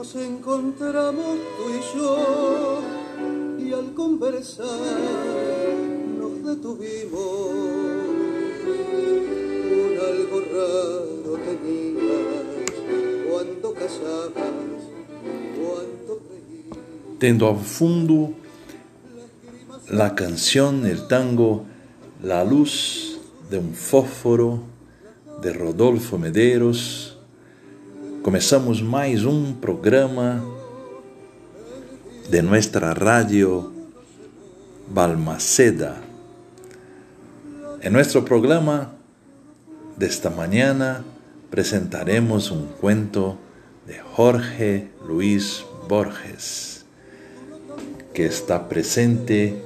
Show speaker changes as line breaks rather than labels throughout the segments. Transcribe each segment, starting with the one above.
nos encontramos tú y yo y al conversar nos detuvimos. Un algo raro tenías cuando casabas, cuando reías.
tendo ao fundo la canción, el tango La luz de un fósforo de Rodolfo Medeiros. Começamos mais um programa de nuestra radio Balmaceda. En nuestro programa de esta mañana presentaremos un cuento de Jorge Luis Borges, que está presente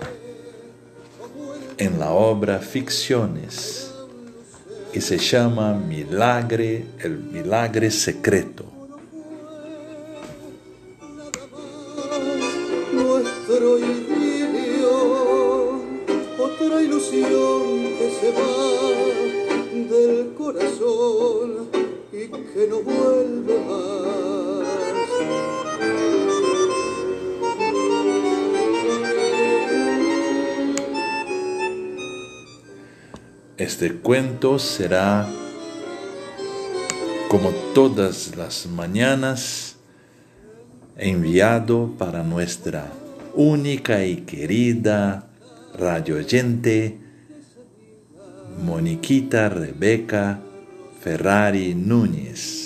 en la obra Ficciones y se llama Milagre, el milagre secreto. Cuento será, como todas las mañanas, enviado para nuestra única y querida radio oyente, Moniquita Rebeca Ferrari Núñez.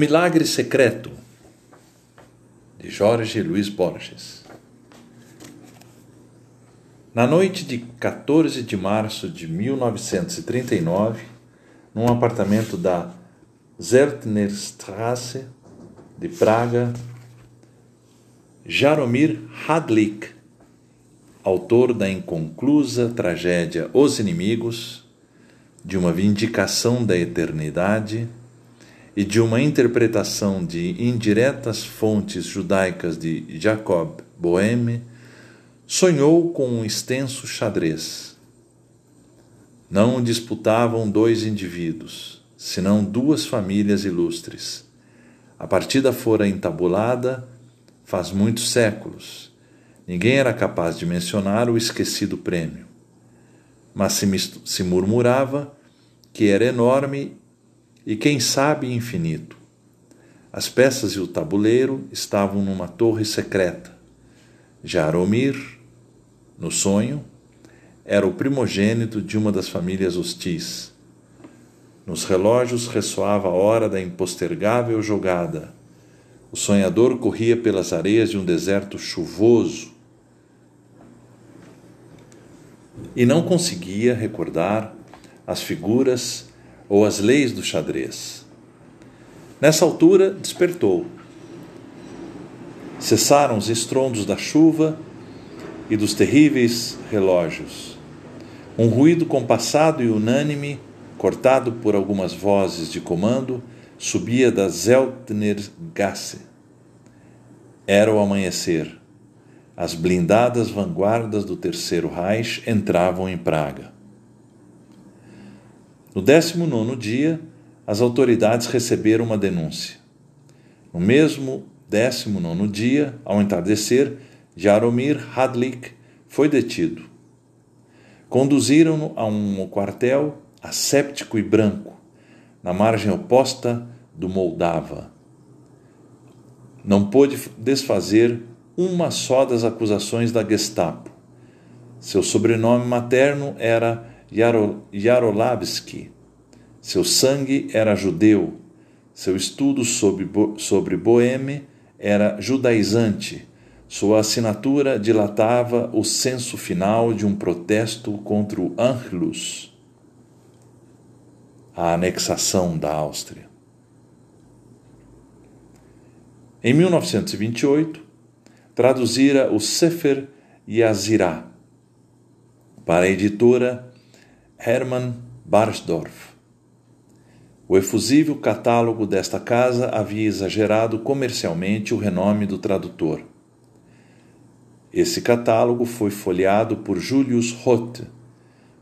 Milagre Secreto, de Jorge Luiz Borges. Na noite de 14 de março de 1939, num apartamento da Zeltnerstrasse de Praga, Jaromir Hadlik, autor da inconclusa tragédia Os Inimigos, de uma vindicação da eternidade, e de uma interpretação de indiretas fontes judaicas de Jacob Boehme, sonhou com um extenso xadrez. Não disputavam dois indivíduos, senão duas famílias ilustres. A partida fora entabulada faz muitos séculos. Ninguém era capaz de mencionar o esquecido prêmio. Mas se, se murmurava que era enorme e quem sabe infinito. As peças e o tabuleiro estavam numa torre secreta. Jaromir, no sonho, era o primogênito de uma das famílias hostis. Nos relógios ressoava a hora da impostergável jogada. O sonhador corria pelas areias de um deserto chuvoso e não conseguia recordar as figuras ou as leis do xadrez. Nessa altura, despertou. Cessaram os estrondos da chuva e dos terríveis relógios. Um ruído compassado e unânime, cortado por algumas vozes de comando, subia da Zeltnergasse. Era o amanhecer. As blindadas vanguardas do Terceiro Reich entravam em Praga. No 19 dia, as autoridades receberam uma denúncia. No mesmo 19 dia, ao entardecer, Jaromir Hadlik foi detido. Conduziram-no a um quartel asséptico e branco, na margem oposta do Moldava. Não pôde desfazer uma só das acusações da Gestapo. Seu sobrenome materno era Yarolavski. Seu sangue era judeu. Seu estudo sobre, sobre Boême era judaizante. Sua assinatura dilatava o senso final de um protesto contra o Anschluss, a anexação da Áustria. Em 1928, traduzira o Sefer Yazirah para a editora Hermann Barsdorf. O efusível catálogo desta casa havia exagerado comercialmente o renome do tradutor. Esse catálogo foi folheado por Julius Roth,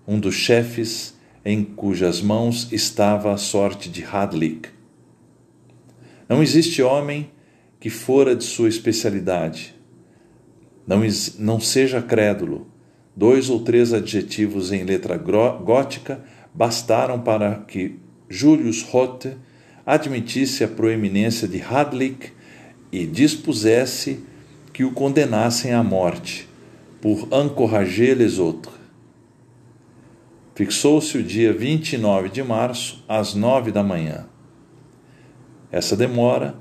um dos chefes em cujas mãos estava a sorte de Hadlik. Não existe homem que fora de sua especialidade. Não, não seja crédulo. Dois ou três adjetivos em letra gótica bastaram para que Julius Roth admitisse a proeminência de Hadlik e dispusesse que o condenassem à morte por encourager les autres. Fixou-se o dia 29 de março, às nove da manhã. Essa demora,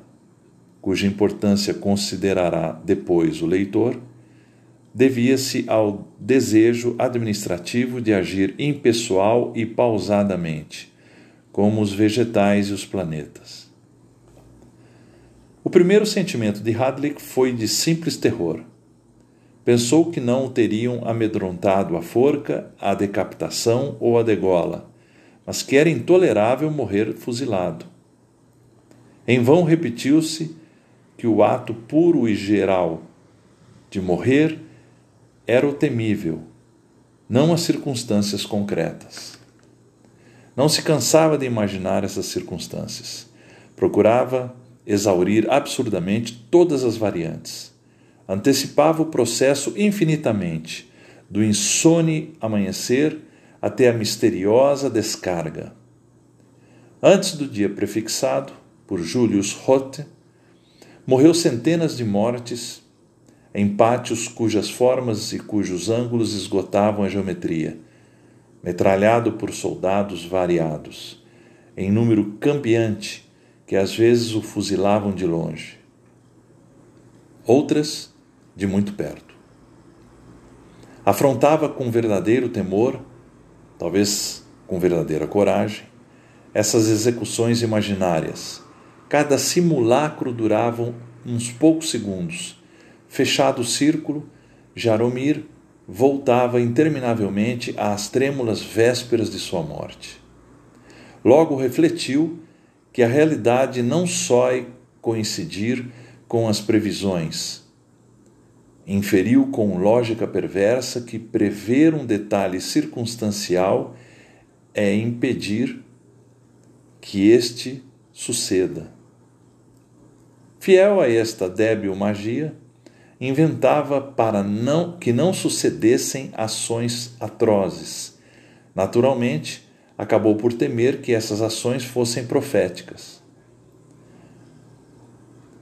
cuja importância considerará depois o leitor, devia-se ao desejo administrativo de agir impessoal e pausadamente, como os vegetais e os planetas. O primeiro sentimento de Hadley foi de simples terror. Pensou que não o teriam amedrontado a forca, a decapitação ou a degola, mas que era intolerável morrer fuzilado. Em vão repetiu-se que o ato puro e geral de morrer era o temível, não as circunstâncias concretas. Não se cansava de imaginar essas circunstâncias. Procurava exaurir absurdamente todas as variantes. Antecipava o processo infinitamente, do insone amanhecer até a misteriosa descarga. Antes do dia prefixado por Julius Roth, morreu centenas de mortes em pátios cujas formas e cujos ângulos esgotavam a geometria, metralhado por soldados variados, em número cambiante que às vezes o fuzilavam de longe, outras de muito perto. Afrontava com verdadeiro temor, talvez com verdadeira coragem, essas execuções imaginárias. Cada simulacro durava uns poucos segundos. Fechado o círculo, Jaromir voltava interminavelmente às trêmulas vésperas de sua morte. Logo refletiu que a realidade não só é coincidir com as previsões. Inferiu com lógica perversa que prever um detalhe circunstancial é impedir que este suceda. Fiel a esta débil magia, inventava para não que não sucedessem ações atrozes. Naturalmente, acabou por temer que essas ações fossem proféticas.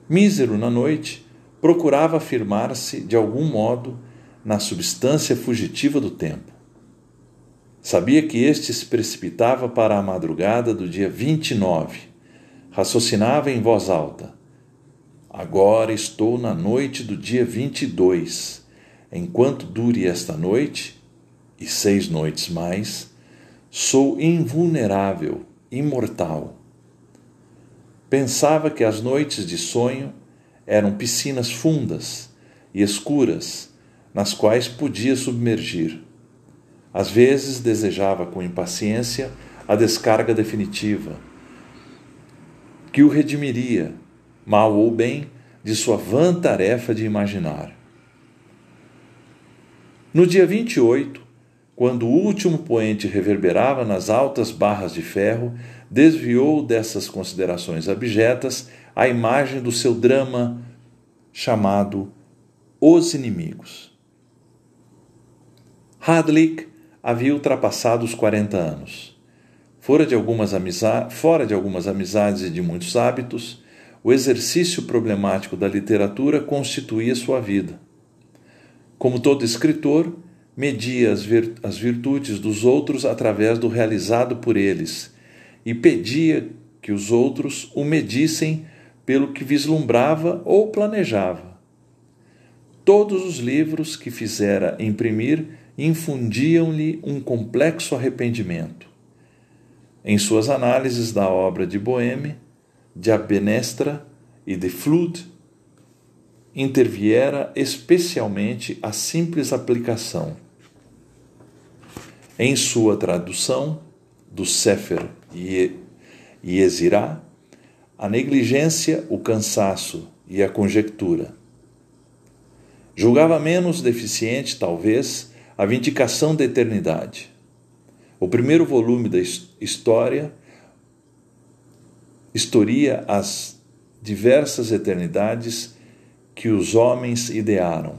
Mísero na noite, procurava afirmar-se de algum modo na substância fugitiva do tempo. Sabia que este se precipitava para a madrugada do dia 29. Raciocinava em voz alta. Agora estou na noite do dia 22. Enquanto dure esta noite, e seis noites mais, Sou invulnerável, imortal. Pensava que as noites de sonho eram piscinas fundas e escuras nas quais podia submergir. Às vezes desejava com impaciência a descarga definitiva, que o redimiria, mal ou bem, de sua vã tarefa de imaginar. No dia 28, quando o último poente reverberava nas altas barras de ferro, desviou dessas considerações abjetas a imagem do seu drama chamado Os Inimigos. Hadlick havia ultrapassado os 40 anos. Fora de, algumas fora de algumas amizades e de muitos hábitos, o exercício problemático da literatura constituía sua vida. Como todo escritor, media as, virtudes dos outros através do realizado por eles e pedia que os outros o medissem pelo que vislumbrava ou planejava. Todos os livros que fizera imprimir infundiam-lhe um complexo arrependimento. Em suas análises da obra de Boheme, de Abenestra e de Flood, interviera especialmente a simples aplicação. Em sua tradução do Sefer Yezirah, a negligência, o cansaço e a conjectura. Julgava menos deficiente, talvez, a vindicação da eternidade. O primeiro volume da história historia as diversas eternidades que os homens idearam,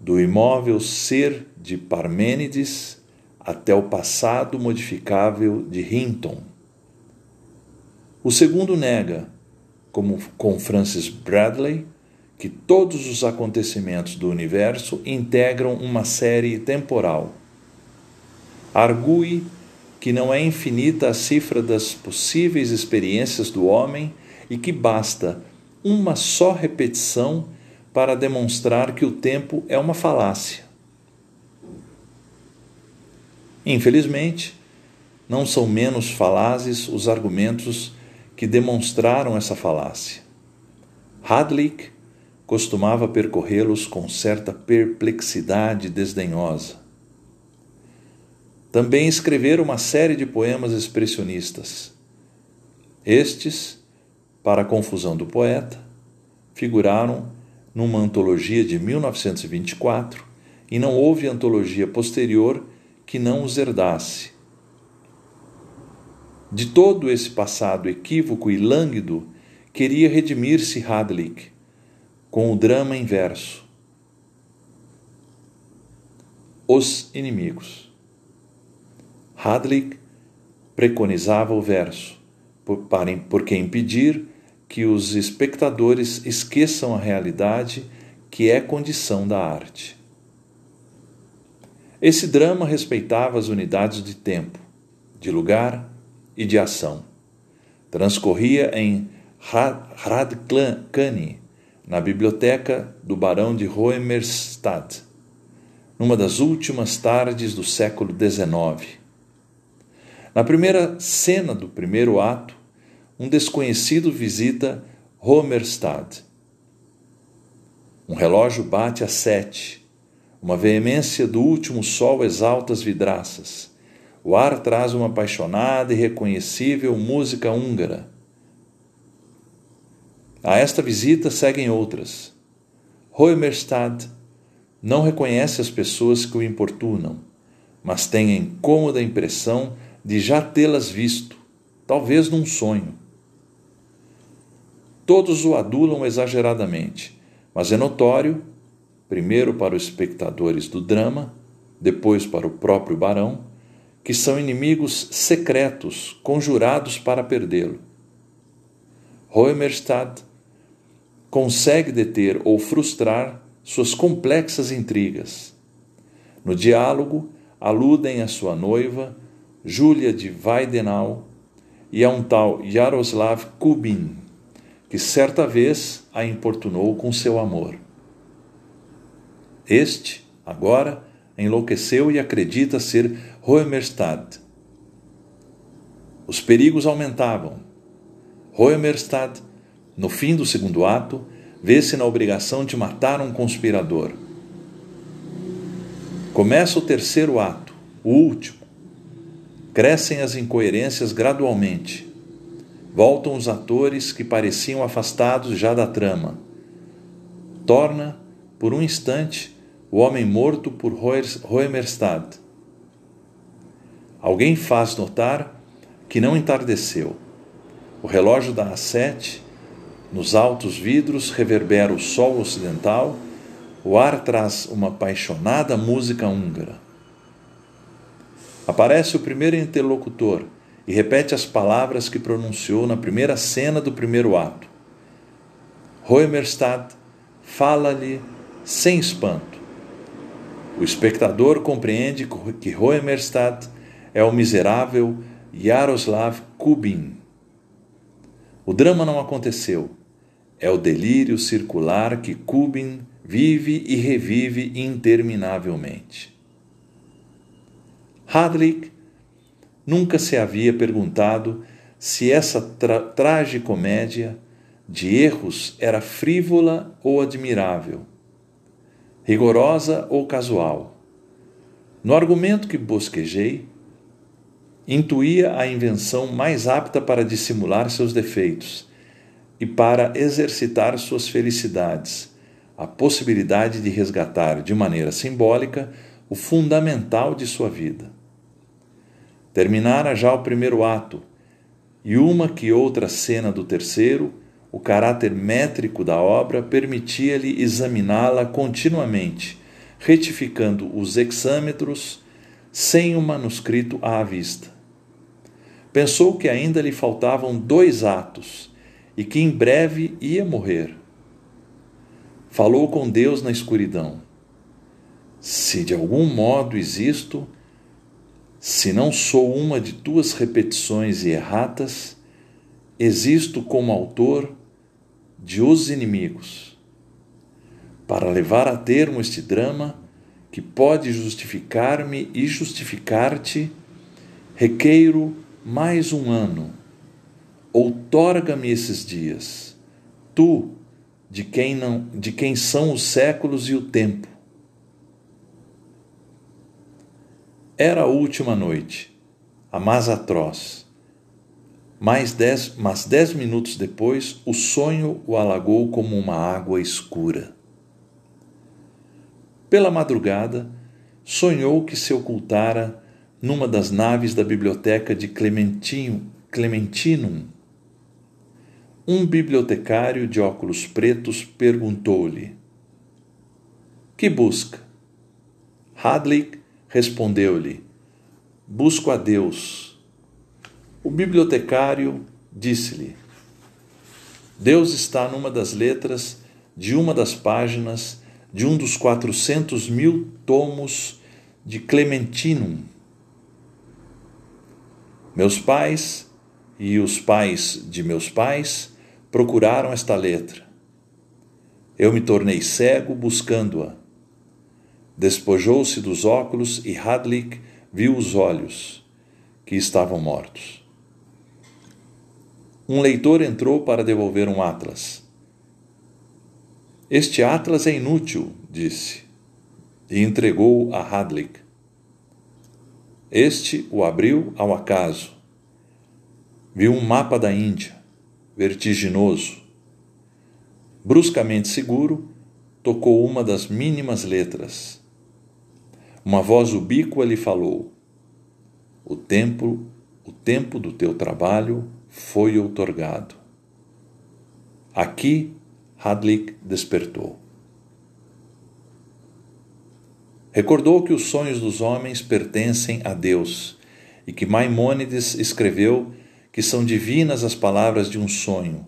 do imóvel ser de Parmênides até o passado modificável de Hinton. O segundo nega, como com Francis Bradley, que todos os acontecimentos do universo integram uma série temporal. Argue que não é infinita a cifra das possíveis experiências do homem e que basta uma só repetição para demonstrar que o tempo é uma falácia. Infelizmente, não são menos falazes os argumentos que demonstraram essa falácia. Hadlick costumava percorrê-los com certa perplexidade desdenhosa. Também escreveram uma série de poemas expressionistas. Estes, para a confusão do poeta, figuraram numa antologia de 1924 e não houve antologia posterior que não os herdasse. De todo esse passado equívoco e lânguido, queria redimir-se Hadlick com o drama inverso. Os inimigos. Hadlick preconizava o verso, por, porque impedir que os espectadores esqueçam a realidade que é condição da arte. Esse drama respeitava as unidades de tempo, de lugar e de ação. Transcorria em Hradkani, na biblioteca do barão de Hoemerstad, numa das últimas tardes do século XIX. Na primeira cena do primeiro ato, um desconhecido visita Homerstad. Um relógio bate às sete. Uma veemência do último sol exalta as vidraças. O ar traz uma apaixonada e reconhecível música húngara. A esta visita seguem outras. Hoemerstad não reconhece as pessoas que o importunam, mas tem a incômoda impressão de já tê-las visto, talvez num sonho. Todos o adulam exageradamente, mas é notório, primeiro para os espectadores do drama, depois para o próprio barão, que são inimigos secretos conjurados para perdê-lo. Hoemerstad consegue deter ou frustrar suas complexas intrigas. No diálogo, aludem a sua noiva, Júlia de Weidenau, e a um tal Yaroslav Kubin, que certa vez a importunou com seu amor. Este, agora, enlouqueceu e acredita ser Hoemerstad. Os perigos aumentavam. Hoemerstad, no fim do segundo ato, vê-se na obrigação de matar um conspirador. Começa o terceiro ato, o último. Crescem as incoerências gradualmente voltam os atores que pareciam afastados já da trama. Torna, por um instante, o homem morto por Hoemerstad. Alguém faz notar que não entardeceu. O relógio às sete, nos altos vidros reverbera o sol ocidental, o ar traz uma apaixonada música húngara. Aparece o primeiro interlocutor, e repete as palavras que pronunciou na primeira cena do primeiro ato. Hoemerstad fala-lhe sem espanto. O espectador compreende que Hoemerstad é o miserável Yaroslav Kubin. O drama não aconteceu. É o delírio circular que Kubin vive e revive interminavelmente. Hadlik nunca se havia perguntado se essa tra tragicomédia de erros era frívola ou admirável, rigorosa ou casual. No argumento que bosquejei, intuía a invenção mais apta para dissimular seus defeitos e para exercitar suas felicidades, a possibilidade de resgatar de maneira simbólica o fundamental de sua vida. Terminara já o primeiro ato, e uma que outra cena do terceiro, o caráter métrico da obra permitia-lhe examiná-la continuamente, retificando os hexâmetros sem o manuscrito à vista. Pensou que ainda lhe faltavam dois atos e que em breve ia morrer. Falou com Deus na escuridão. Se de algum modo existo, se não sou uma de tuas repetições e erratas, existo como autor de Os Inimigos. Para levar a termo este drama, que pode justificar-me e justificar-te, requeiro mais um ano. Outorga-me esses dias, tu, de quem não, de quem são os séculos e o tempo. Era a última noite, a mais atroz. Mais dez, mas dez minutos depois, o sonho o alagou como uma água escura. Pela madrugada, sonhou que se ocultara numa das naves da biblioteca de Clementino, Clementinum. Um bibliotecário de óculos pretos perguntou-lhe: Que busca? Hadley respondeu-lhe: Busco a Deus. O bibliotecário disse-lhe: Deus está numa das letras de uma das páginas de um dos quatrocentos mil tomos de Clementinum meus pais e os pais de meus pais procuraram esta letra. Eu me tornei cego buscando-a. Despojou-se dos óculos e Hadlik viu os olhos, que estavam mortos. Um leitor entrou para devolver um atlas. Este atlas é inútil, disse, e entregou a Hadlik. Este o abriu ao acaso. Viu um mapa da Índia, vertiginoso. Bruscamente seguro, tocou uma das mínimas letras. Uma voz ubíqua lhe falou: O tempo, o tempo do teu trabalho foi outorgado. Aqui Hadlik despertou. Recordou que os sonhos dos homens pertencem a Deus e que Maimônides escreveu que são divinas as palavras de um sonho,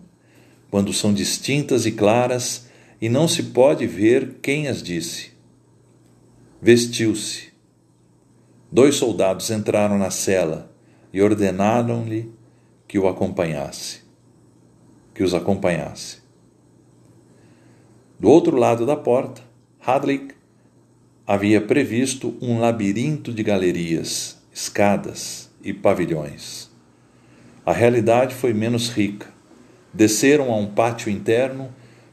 quando são distintas e claras e não se pode ver quem as disse. Vestiu-se. Dois soldados entraram na cela e ordenaram-lhe que o acompanhasse, que os acompanhasse. Do outro lado da porta, Hadley havia previsto um labirinto de galerias, escadas e pavilhões. A realidade foi menos rica. Desceram a um pátio interno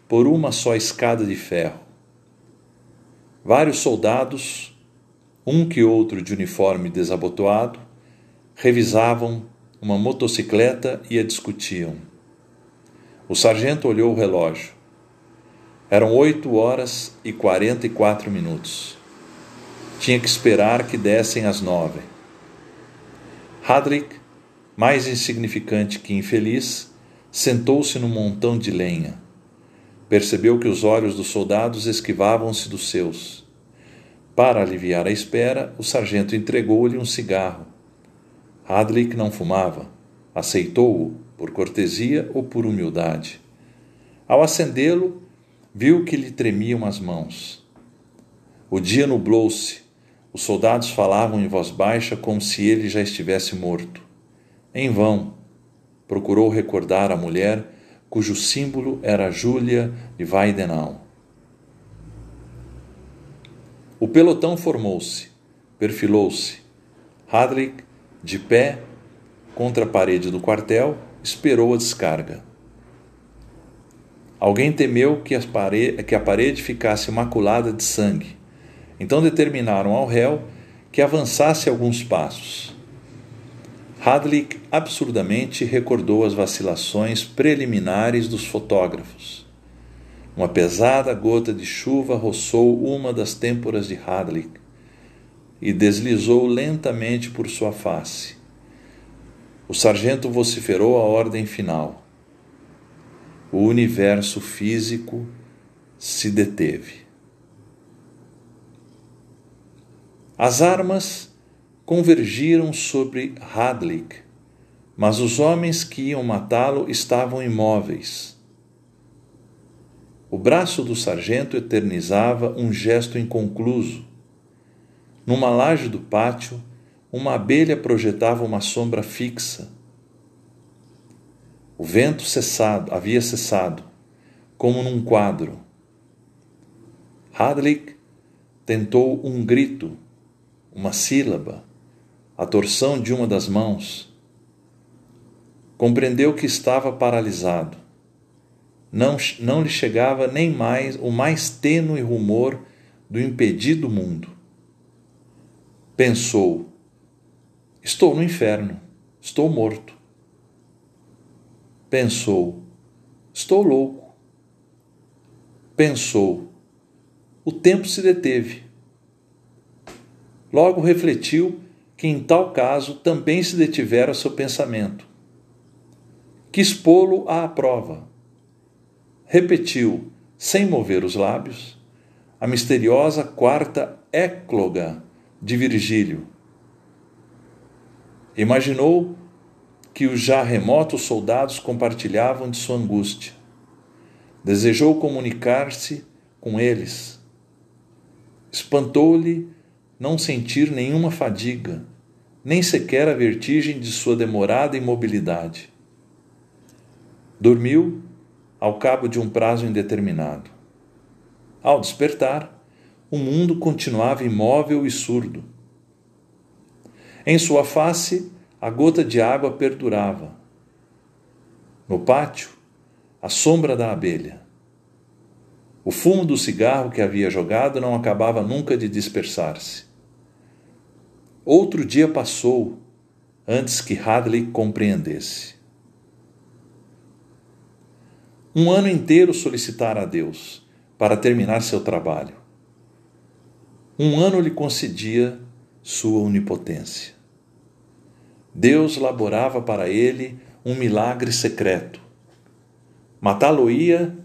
por uma só escada de ferro. Vários soldados, um que outro de uniforme desabotoado, revisavam uma motocicleta e a discutiam. O sargento olhou o relógio. Eram oito horas e quarenta e quatro minutos. Tinha que esperar que dessem as nove. Hadrick, mais insignificante que infeliz, sentou-se num montão de lenha. Percebeu que os olhos dos soldados esquivavam-se dos seus. Para aliviar a espera, o sargento entregou-lhe um cigarro. Hadlick não fumava. Aceitou-o, por cortesia ou por humildade. Ao acendê-lo, viu que lhe tremiam as mãos. O dia nublou-se os soldados falavam em voz baixa como se ele já estivesse morto. Em vão, procurou recordar a mulher cujo símbolo era Júlia de Weidenau. O pelotão formou-se, perfilou-se. Hadrick, de pé, contra a parede do quartel, esperou a descarga. Alguém temeu que, parede, que a parede ficasse maculada de sangue. Então determinaram ao réu que avançasse alguns passos. Hadley absurdamente recordou as vacilações preliminares dos fotógrafos. Uma pesada gota de chuva roçou uma das têmporas de Hadley e deslizou lentamente por sua face. O sargento vociferou a ordem final. O universo físico se deteve. As armas convergiram sobre Hadlik, mas os homens que iam matá-lo estavam imóveis. O braço do sargento eternizava um gesto inconcluso. Numa laje do pátio, uma abelha projetava uma sombra fixa. O vento cessado, havia cessado, como num quadro. Hadlik tentou um grito, uma sílaba, a torção de uma das mãos. Compreendeu que estava paralisado. Não, não lhe chegava nem mais o mais tênue rumor do impedido mundo. Pensou: estou no inferno, estou morto. Pensou: estou louco. Pensou: o tempo se deteve. Logo refletiu que em tal caso também se detivera seu pensamento. Quis pô-lo à prova. Repetiu, sem mover os lábios, a misteriosa quarta écloga de Virgílio. Imaginou que os já remotos soldados compartilhavam de sua angústia. Desejou comunicar-se com eles. Espantou-lhe não sentir nenhuma fadiga, nem sequer a vertigem de sua demorada imobilidade. Dormiu ao cabo de um prazo indeterminado. Ao despertar, o mundo continuava imóvel e surdo. Em sua face, a gota de água perdurava. No pátio, a sombra da abelha. O fumo do cigarro que havia jogado não acabava nunca de dispersar-se. Outro dia passou antes que Hadley compreendesse. Um ano inteiro solicitara a Deus para terminar seu trabalho. Um ano lhe concedia sua onipotência. Deus laborava para ele um milagre secreto. Matá-lo-ia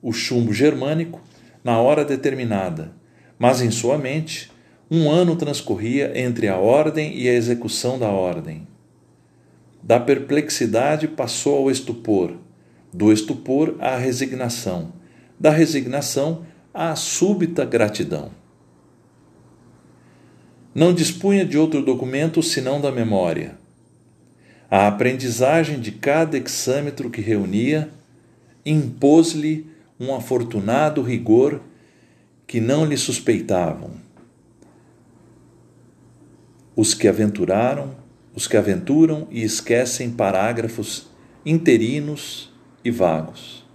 o chumbo germânico na hora determinada, mas em sua mente um ano transcorria entre a ordem e a execução da ordem. Da perplexidade passou ao estupor, do estupor à resignação, da resignação à súbita gratidão. Não dispunha de outro documento senão da memória. A aprendizagem de cada exâmetro que reunia impôs-lhe um afortunado rigor que não lhe suspeitavam. Os que aventuraram, os que aventuram e esquecem parágrafos interinos e vagos.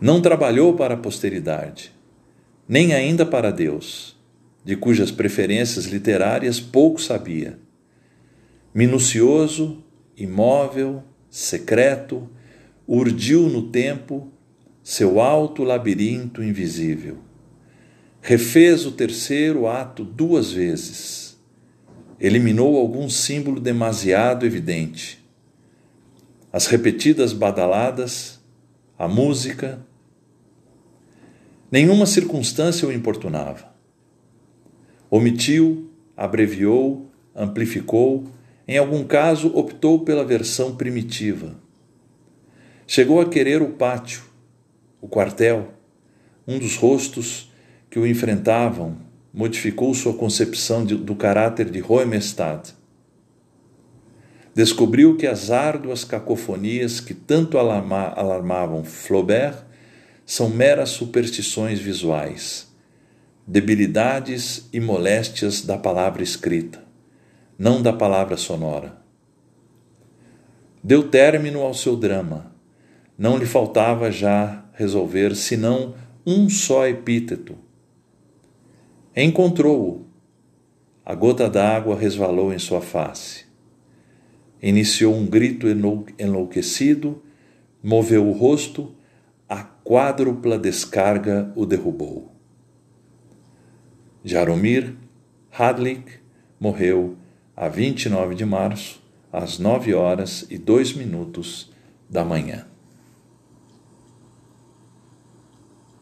Não trabalhou para a posteridade, nem ainda para Deus, de cujas preferências literárias pouco sabia minucioso, imóvel, secreto, urdiu no tempo seu alto labirinto invisível. Refez o terceiro ato duas vezes. Eliminou algum símbolo demasiado evidente. As repetidas badaladas, a música. Nenhuma circunstância o importunava. Omitiu, abreviou, amplificou, em algum caso, optou pela versão primitiva. Chegou a querer o pátio, o quartel, um dos rostos que o enfrentavam modificou sua concepção de, do caráter de Hoemestad. Descobriu que as árduas cacofonias que tanto alarma, alarmavam Flaubert são meras superstições visuais, debilidades e moléstias da palavra escrita não da palavra sonora. Deu término ao seu drama, não lhe faltava já resolver senão um só epíteto. Encontrou-o. A gota d'água resvalou em sua face. Iniciou um grito enlouquecido, moveu o rosto, a quádrupla descarga o derrubou. Jaromir Hadlik morreu a 29 de março, às 9 horas e 2 minutos da manhã.